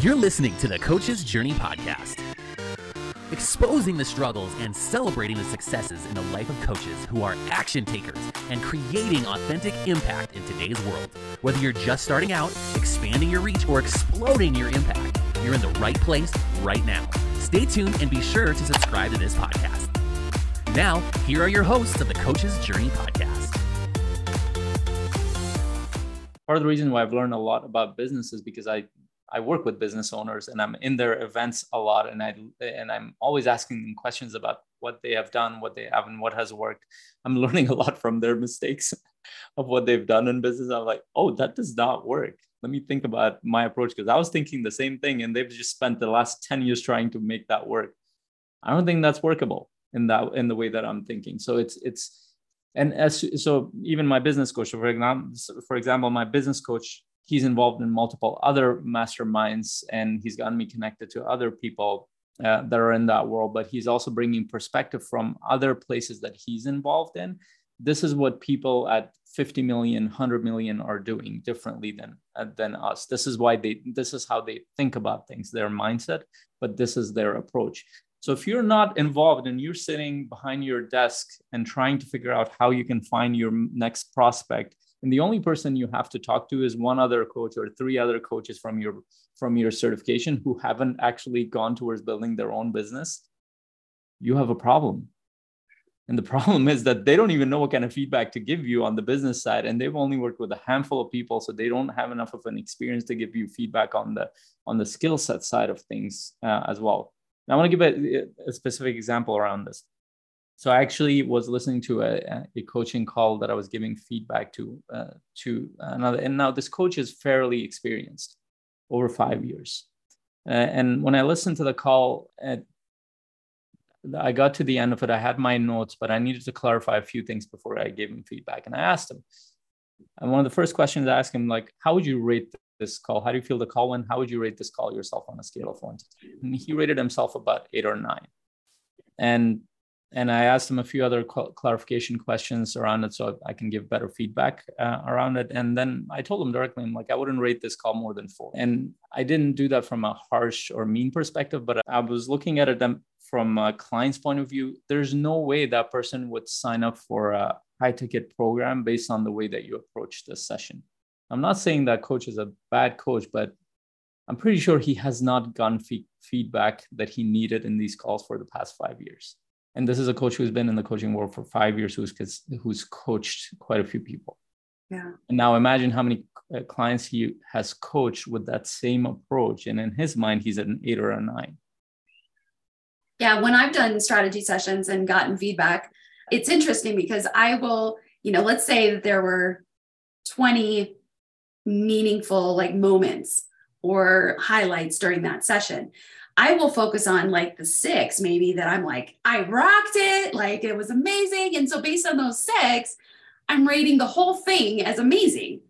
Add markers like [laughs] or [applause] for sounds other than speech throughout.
You're listening to the Coach's Journey Podcast, exposing the struggles and celebrating the successes in the life of coaches who are action takers and creating authentic impact in today's world. Whether you're just starting out, expanding your reach, or exploding your impact, you're in the right place right now. Stay tuned and be sure to subscribe to this podcast. Now, here are your hosts of the Coach's Journey Podcast. Part of the reason why I've learned a lot about business is because I I work with business owners and I'm in their events a lot and I and I'm always asking them questions about what they have done, what they haven't, what has worked. I'm [laughs] learning a lot from their mistakes [laughs] of what they've done in business. I'm like, oh, that does not work. Let me think about my approach because I was thinking the same thing and they've just spent the last 10 years trying to make that work. I don't think that's workable in that in the way that I'm thinking. So it's it's and as so even my business coach, for example, for example, my business coach he's involved in multiple other masterminds and he's gotten me connected to other people uh, that are in that world but he's also bringing perspective from other places that he's involved in. This is what people at 50 million 100 million are doing differently than uh, than us. This is why they this is how they think about things their mindset but this is their approach. So if you're not involved and you're sitting behind your desk and trying to figure out how you can find your next prospect and the only person you have to talk to is one other coach or three other coaches from your from your certification who haven't actually gone towards building their own business. You have a problem. And the [laughs] problem is that they don't even know what kind of feedback to give you on the business side and they've only worked with a handful of people so they don't have enough of an experience to give you feedback on the on the skill set side of things uh, as well. Now, i want to give a, a specific example around this so I actually was listening to a, a coaching call that I was giving feedback to uh, to another, and now this coach is fairly experienced, over five years. Uh, and when I listened to the call, at, I got to the end of it. I had my notes, but I needed to clarify a few things before I gave him feedback. And I asked him, and one of the first questions I asked him, like, how would you rate this call? How do you feel the call went? How would you rate this call yourself on a scale of one to ten? And he rated himself about eight or nine. And and I asked him a few other clarification questions around it so I can give better feedback uh, around it. And then I told him directly, I'm like, I wouldn't rate this call more than four. And I didn't do that from a harsh or mean perspective, but I was looking at it from a client's point of view. There's no way that person would sign up for a high ticket program based on the way that you approach this session. I'm not saying that coach is a bad coach, but I'm pretty sure he has not gotten feedback that he needed in these calls for the past five years and this is a coach who's been in the coaching world for five years who's who's coached quite a few people. Yeah. And now imagine how many uh, clients he has coached with that same approach. And in his mind he's at an eight or a nine. Yeah when i've done strategy sessions and gotten feedback it's interesting because i will you know let's say that there were 20 meaningful like moments or highlights during that session I will focus on like the six, maybe that I'm like, I rocked it, like it was amazing. And so, based on those six, I'm rating the whole thing as amazing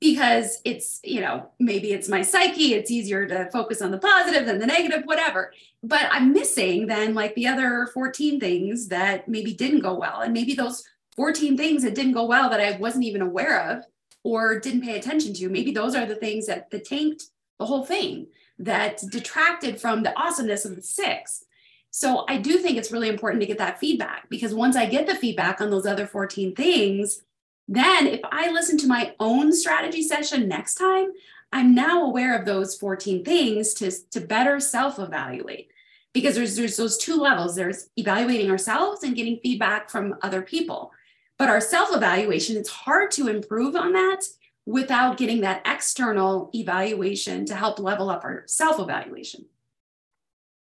because it's, you know, maybe it's my psyche, it's easier to focus on the positive than the negative, whatever. But I'm missing then like the other 14 things that maybe didn't go well. And maybe those 14 things that didn't go well that I wasn't even aware of or didn't pay attention to, maybe those are the things that, that tanked the whole thing that detracted from the awesomeness of the six. So I do think it's really important to get that feedback because once I get the feedback on those other 14 things, then if I listen to my own strategy session next time, I'm now aware of those 14 things to, to better self-evaluate. Because there's there's those two levels. There's evaluating ourselves and getting feedback from other people. But our self-evaluation, it's hard to improve on that without getting that external evaluation to help level up our self evaluation.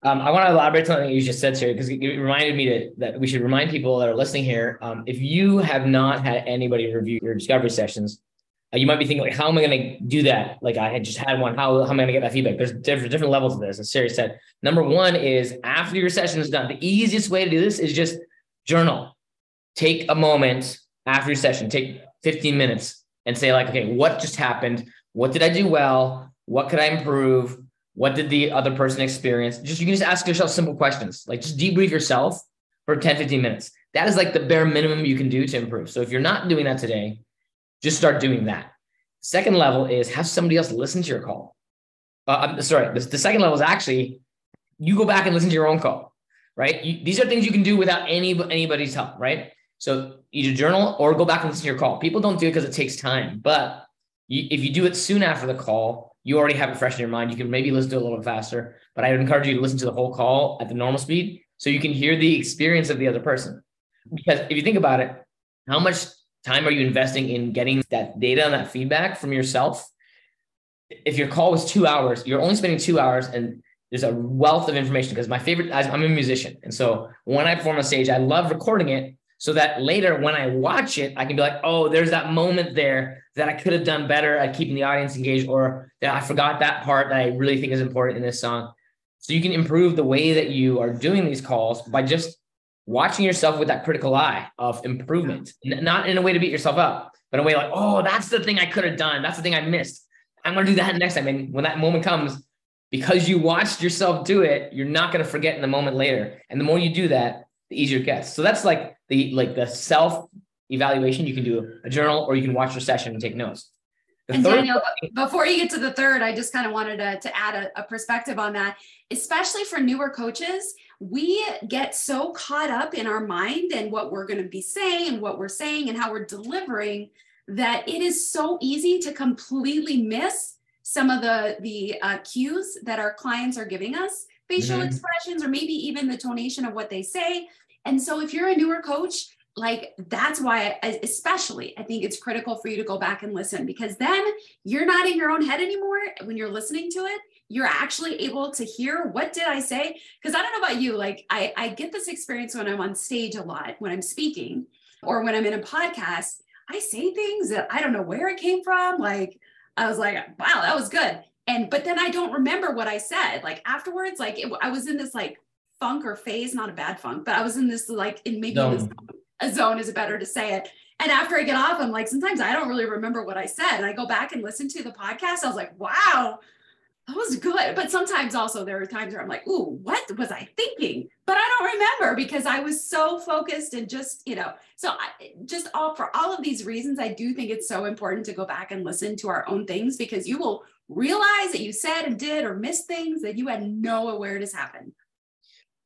Um, I want to elaborate on something you just said, here because it reminded me to, that we should remind people that are listening here. Um, if you have not had anybody review your discovery sessions, uh, you might be thinking, like, how am I going to do that? Like, I had just had one. How, how am I going to get that feedback? There's different, different levels of this. As Sheri said, number one is after your session is done, the easiest way to do this is just journal. Take a moment after your session, take 15 minutes, and say like, okay, what just happened? What did I do well? What could I improve? What did the other person experience? Just you can just ask yourself simple questions, like just debrief yourself for 10, 15 minutes. That is like the bare minimum you can do to improve. So if you're not doing that today, just start doing that. Second level is have somebody else listen to your call. uh, I'm sorry, the, the second level is actually you go back and listen to your own call, right? You, these are things you can do without any anybody's help, right? So either journal or go back and listen to your call. People don't do it because it takes time, but you, if you do it soon after the call, you already have it fresh in your mind. You can maybe listen to it a little bit faster, but I would encourage you to listen to the whole call at the normal speed so you can hear the experience of the other person. Because if you think about it, how much time are you investing in getting that data and that feedback from yourself? If your call was two hours, you're only spending two hours and there's a wealth of information because my favorite, I'm a musician. And so when I perform on stage, I love recording it so that later when I watch it, I can be like, oh, there's that moment there that I could have done better at keeping the audience engaged, or that I forgot that part that I really think is important in this song. So you can improve the way that you are doing these calls by just watching yourself with that critical eye of improvement, not in a way to beat yourself up, but in a way like, oh, that's the thing I could have done. That's the thing I missed. I'm going to do that next time. And when that moment comes, because you watched yourself do it, you're not going to forget in the moment later. And the more you do that, the easier it gets. So that's like the like the self evaluation. You can do a journal or you can watch your session and take notes. The and Daniel, before you get to the third, I just kind of wanted to, to add a, a perspective on that, especially for newer coaches. We get so caught up in our mind and what we're going to be saying and what we're saying and how we're delivering that it is so easy to completely miss some of the the uh, cues that our clients are giving us facial mm-hmm. expressions or maybe even the tonation of what they say and so if you're a newer coach like that's why especially i think it's critical for you to go back and listen because then you're not in your own head anymore. When you're listening to it you're actually able to hear what did i say? Because i don't know about you like I, I get this experience when i'm on stage a lot when i'm speaking or when i'm in a podcast i say things that i don't know where it came from like i was like wow that was good. And but then i don't remember what i said. Like afterwards like it, i was in this like funk or phase not a bad funk but i was in this like in maybe no. a zone is better to say it. And after i get off i'm like sometimes i don't really remember what i said. And i go back and listen to the podcast. I was like wow that was good. But sometimes also there are times where i'm like ooh what was i thinking? But i don't remember because i was so focused and just you know so I, just all for all of these reasons i do think it's so important to go back and listen to our own things because you will realize that you said and did or missed things that you had no awareness happened.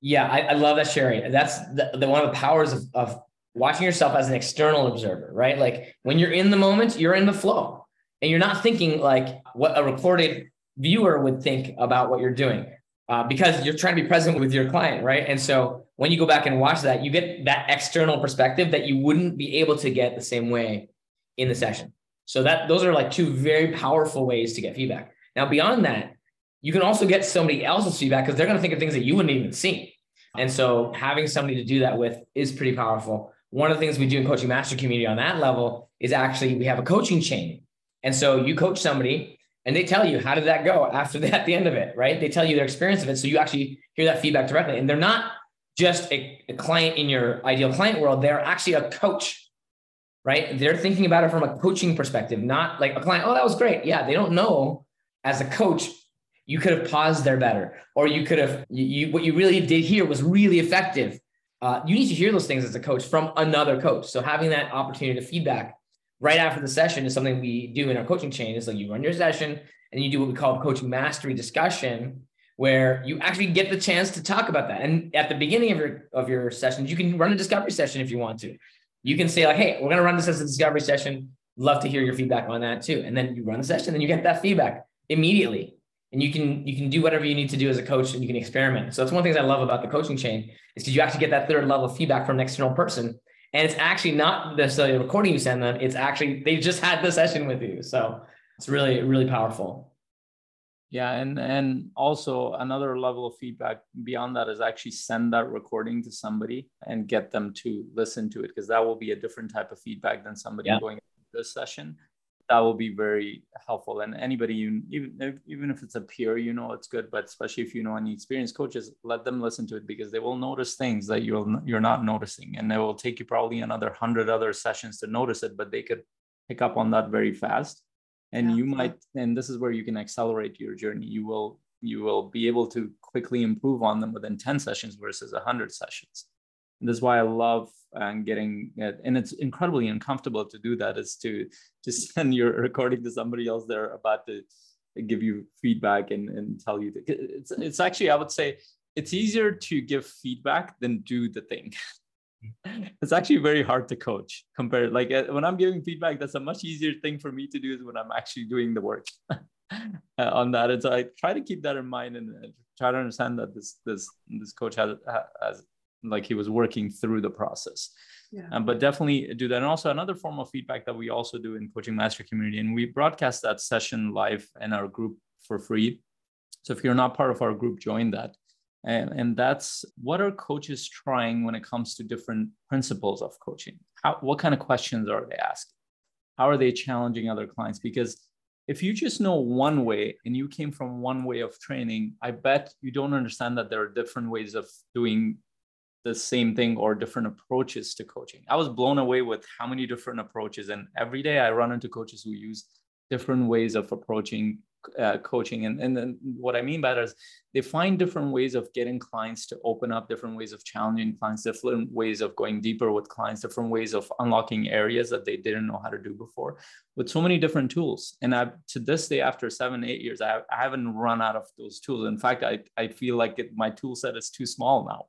Yeah, I, I love that, Sheri. That's the, the one of the powers of, of watching yourself as an external observer, right? Like when you're in the moment, you're in the flow and you're not thinking like what a recorded viewer would think about what you're doing uh, because you're trying to be present with your client, right? And so when you go back and watch that, you get that external perspective that you wouldn't be able to get the same way in the session. So that those are like two very powerful ways to get feedback. Now, beyond that, you can also get somebody else's feedback because they're going to think of things that you wouldn't even see. And so having somebody to do that with is pretty powerful. One of the things we do in coaching master community on that level is actually we have a coaching chain. And so you coach somebody and they tell you how did that go after [laughs] that at the end of it, right? They tell you their experience of it. So you actually hear that feedback directly. And they're not just a, a client in your ideal client world, they're actually a coach right? They're thinking about it from a coaching perspective, not like a client, oh, that was great. Yeah, they don't know as a coach, you could have paused there better, or you could have, you, you what you really did here was really effective. Uh, you need to hear those things as a coach from another coach. So having that opportunity to feedback right after the session is something we do in our coaching chain. Is like you run your session and you do what we call coaching mastery discussion, where you actually get the chance to talk about that. And at the beginning of your of your sessions, you can run a discovery session if you want to you can say like, hey, we're going to run this as a discovery session. Love to hear your feedback on that too. And then you run the session, and you get that feedback immediately. And you can you can do whatever you need to do as a coach, and you can experiment. So that's one of the things I love about the coaching chain is because you actually get that third level of feedback from an external person, and it's actually not necessarily a recording you send them. It's actually they just had the session with you. So it's really really powerful yeah and and also another level of feedback beyond that is actually send that recording to somebody and get them to listen to it because that will be a different type of feedback than somebody yeah. going this session that will be very helpful. And anybody you even if, even if it's a peer you know it's good but especially if you know any experienced coaches let them listen to it because they will notice things that you'll you're not noticing. And it will take you probably another 100 other sessions to notice it but they could pick up on that very fast. And yeah. you might and this is where you can accelerate your journey. You will you will be able to quickly improve on them within 10 sessions versus 100 sessions and why i love uh, getting and it's incredibly uncomfortable to do that is to to [laughs] send your recording to somebody else. They're about to give you feedback and, and tell you that it's, it's actually i would say it's easier to give feedback than do the thing. [laughs] It's actually very hard to coach compared like uh, when i'm giving feedback that's a much easier thing for me to do is when i'm actually doing the work. [laughs] On that and so i try to keep that in mind and try to understand that this this this coach has, has like he was working through the process. Yeah. Um, but definitely do that. And also another form of feedback that we also do in coaching master community and we broadcast that session live in our group for free. So if you're not part of our group join that. And, and that's what are coaches trying when it comes to different principles of coaching? How what kind of questions are they asking? How are they challenging other clients? Because if you just know one way and you came from one way of training i bet you don't understand that there are different ways of doing the same thing or different approaches to coaching i was blown away with how many different approaches and every day i run into coaches who use different ways of approaching uh, coaching. And, and then what I mean by that is they find different ways of getting clients to open up, different ways of challenging clients, different ways of going deeper with clients, different ways of unlocking areas that they didn't know how to do before with so many different tools. And I, to this day, after seven, eight years, I, I haven't run out of those tools. In fact, I, I feel like it, my tool set is too small now.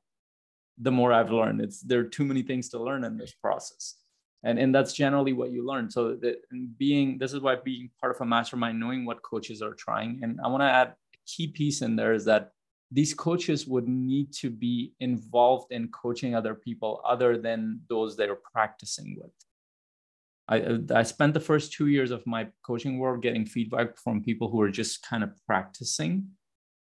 The more I've learned, it's there are too many things to learn in this process. And and that's generally what you learn. So that being this is why being part of a mastermind knowing what coaches are trying. And i want to add a key piece in there is that these coaches would need to be involved in coaching other people other than those they're practicing with. I, I spent the first two years of my coaching work getting feedback from people who were just kind of practicing.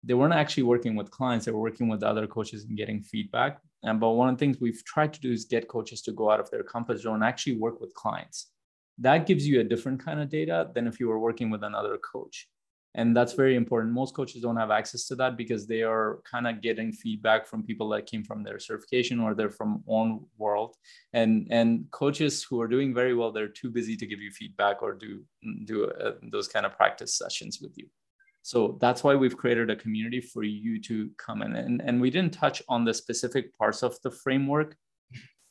They weren't actually working with clients. They were working with other coaches and getting feedback and but one of the things we've tried to do is get coaches to go out of their comfort zone and actually work with clients. That gives you a different kind of data than if you were working with another coach. And that's very important. Most coaches don't have access to that because they are kind of getting feedback from people that came from their certification or they're from own world. And and coaches who are doing very well they're too busy to give you feedback or do do uh, those kind of practice sessions with you so that's why we've created a community for you to come in. And, and we didn't touch on the specific parts of the framework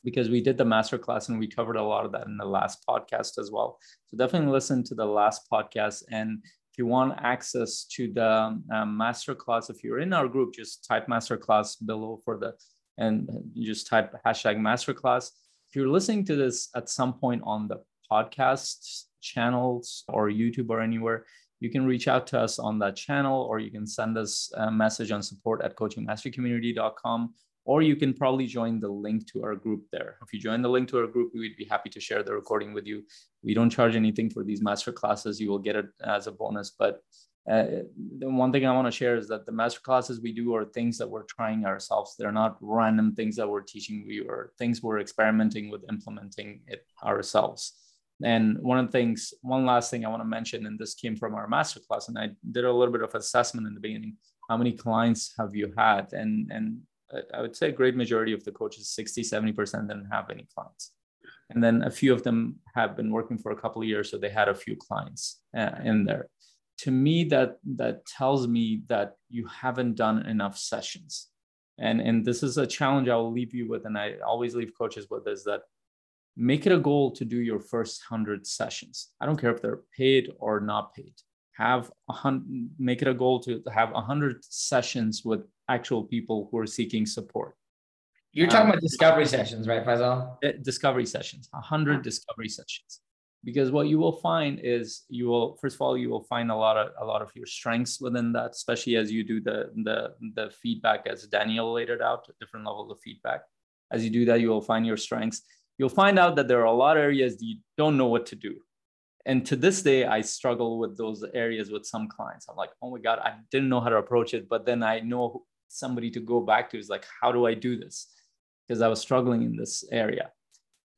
because we did the masterclass and we covered a lot of that in the last podcast as well. So definitely listen to the last podcast. And if you want access to the um, masterclass, if you're in our group, just type masterclass below for the, and just type hashtag masterclass. If you're listening to this at some point on the podcast channels or YouTube or anywhere, you can reach out to us on that channel or you can send us a message on support at coachingmasterycommunity.com or you can probably join the link to our group there. If you join the link to our group, we'd be happy to share the recording with you. We don't charge anything for these master classes. You will get it as a bonus. But uh, the one thing I want to share is that the master classes we do are things that we're trying ourselves. They're not random things that we're teaching. We are things we're experimenting with implementing it ourselves. And one of the things, one last thing I want to mention, and this came from our masterclass, and I did a little bit of assessment in the beginning. How many clients have you had? And and I would say a great majority of the coaches, 60, 70% didn't have any clients. And then a few of them have been working for a couple of years, so they had a few clients uh, in there. To me, that that tells me that you haven't done enough sessions. And, and this is a challenge I will leave you with, and I always leave coaches with is that make it a goal to do your first 100 sessions. I don't care if they're paid or not paid. Have a hundred make it a goal to have 100 sessions with actual people who are seeking support. You're talking um, about discovery sessions right faisal? Eh, discovery sessions 100 yeah. discovery sessions. Because what you will find is you will first of all you will find a lot of a lot of your strengths within that especially as you do the the the feedback as daniel laid it out different levels of feedback. As you do that you will find your strengths you'll find out that there are a lot of areas that you don't know what to do. And to this day, I struggle with those areas with some clients. I'm like, oh my God, I didn't know how to approach it. But then I know somebody to go back to is like, how do I do this? Because I was struggling in this area.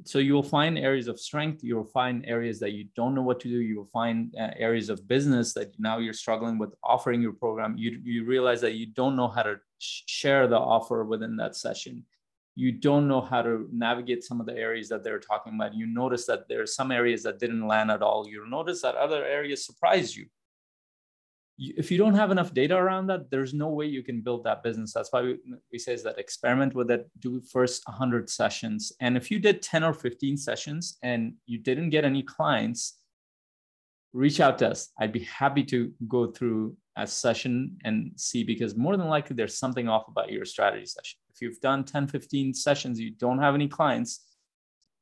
So you will find areas of strength. You will find areas that you don't know what to do. You will find uh, areas of business that now you're struggling with offering your program. You, you realize that you don't know how to sh- share the offer within that session you don't know how to navigate some of the areas that they're talking about. You notice that there are some areas that didn't land at all. You notice that other areas surprise you. If you don't have enough data around that, there's no way you can build that business. That's why we, we say is that experiment with it, do first 100 sessions. And if you did 10 or 15 sessions and you didn't get any clients, reach out to us. I'd be happy to go through a session and see because more than likely there's something off about your strategy session. You've done 10, 15 sessions, you don't have any clients,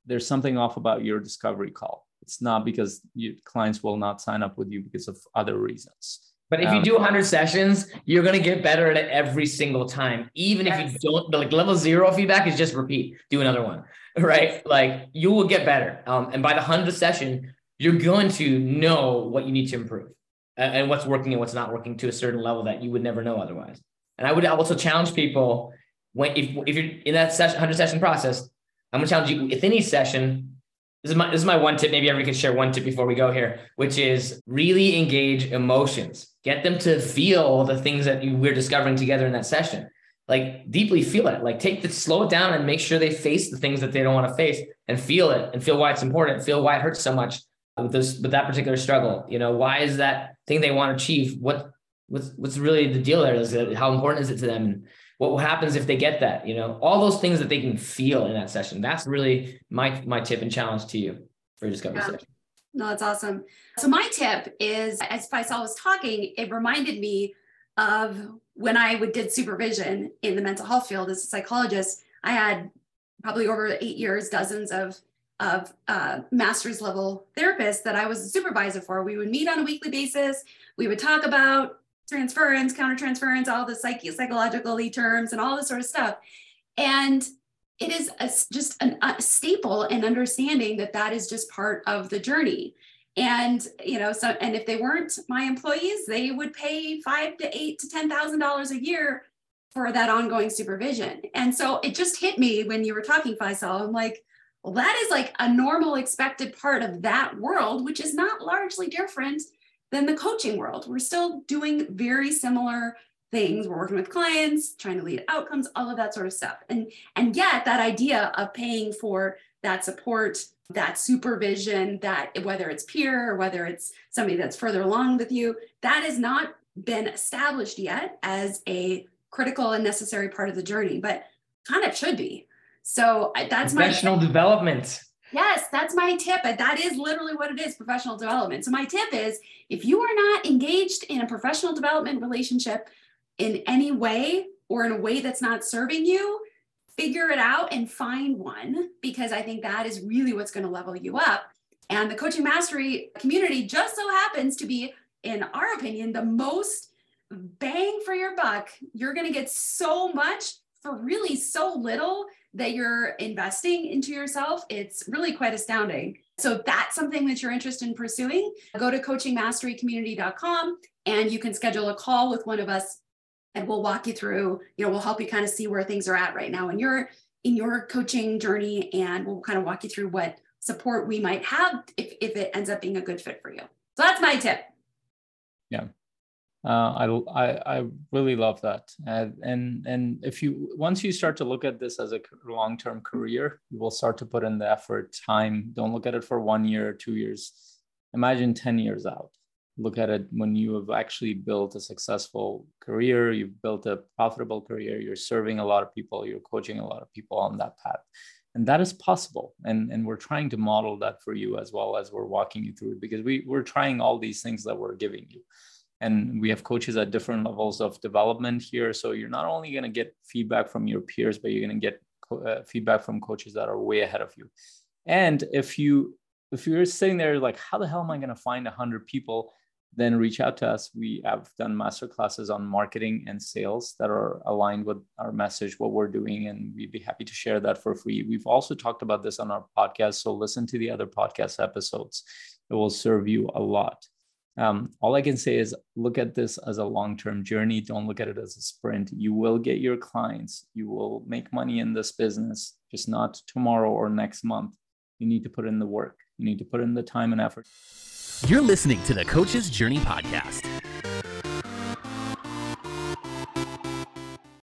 there's something off about your discovery call. It's not because your clients will not sign up with you because of other reasons. But if um, you do 100 sessions, you're going to get better at it every single time. Even yes. if you don't, like level zero feedback is just repeat, do another one, [laughs] right? Like you will get better. Um, and by the 100th session, you're going to know what you need to improve and what's working and what's not working to a certain level that you would never know otherwise. And I would also challenge people when if, if you're in that session 100 session process, I'm gonna challenge you within any session. This is my this is my one tip. Maybe everyone can share one tip before we go here, which is really engage emotions. Get them to feel the things that you, we're discovering together in that session. Like deeply feel it. Like take the slow it down and make sure they face the things that they don't want to face and feel it and feel why it's important. Feel why it hurts so much with this with that particular struggle. You know, why is that thing they want to achieve? What what's what's really the deal there? Is it how important is it to them? And what happens if they get that? You know, all those things that they can feel in that session. That's really my my tip and challenge to you for your discovery yeah. session. No, that's awesome. So my tip is, as Faisal was talking, it reminded me of when I would did supervision in the mental health field as a psychologist. I had probably over eight years, dozens of of uh, master's level therapists that I was a supervisor for. We would meet on a weekly basis. We would talk about transference, countertransference, all the psyche, psychological terms, and all this sort of stuff. And it is a, just an, a staple in understanding that that is just part of the journey. And you know, so and if they weren't my employees, they would pay five to eight to ten thousand dollars a year for that ongoing supervision. And so it just hit me when you were talking, Faisal. I'm like, well, that is like a normal expected part of that world, which is not largely different than the coaching world. We're still doing very similar things. We're working with clients, trying to lead outcomes, all of that sort of stuff. And and yet that idea of paying for that support, that supervision, that whether it's peer or whether it's somebody that's further along with you, that has not been established yet as a critical and necessary part of the journey, but kind of should be. So that's my professional development. Yes, that's my tip. That is literally what it is professional development. So, my tip is if you are not engaged in a professional development relationship in any way or in a way that's not serving you, figure it out and find one because I think that is really what's going to level you up. And the coaching mastery community just so happens to be, in our opinion, the most bang for your buck. You're going to get so much for really so little that you're investing into yourself, it's really quite astounding. So if that's something that you're interested in pursuing, go to coachingmasterycommunity.com and you can schedule a call with one of us and we'll walk you through, you know, we'll help you kind of see where things are at right now in your in your coaching journey and we'll kind of walk you through what support we might have if, if it ends up being a good fit for you. So that's my tip. Yeah uh, I, I, I really love that. And, and and if you once you start to look at this as a long-term career you will start to put in the effort time. Don't look at it for one year or two years. Imagine 10 years out. Look at it when you have actually built a successful career you've built a profitable career you're serving a lot of people you're coaching a lot of people on that path. And that is possible. And and we're trying to model that for you as well as we're walking you through it because we we're trying all these things that we're giving you and we have coaches at different levels of development here. So you're not only going to get feedback from your peers but you're going to get co- uh, feedback from coaches that are way ahead of you. And if you if you're sitting there like how the hell am i going to find 100 people? Then reach out to us. We have done master classes on marketing and sales that are aligned with our message what we're doing and we'd be happy to share that for free. We've also talked about this on our podcast so listen to the other podcast episodes. It will serve you a lot um, all I can say is look at this as a long term journey. Don't look at it as a sprint. You will get your clients, you will make money in this business, just not tomorrow or next month. You need to put in the work, you need to put in the time and effort. You're listening to the Coach's Journey Podcast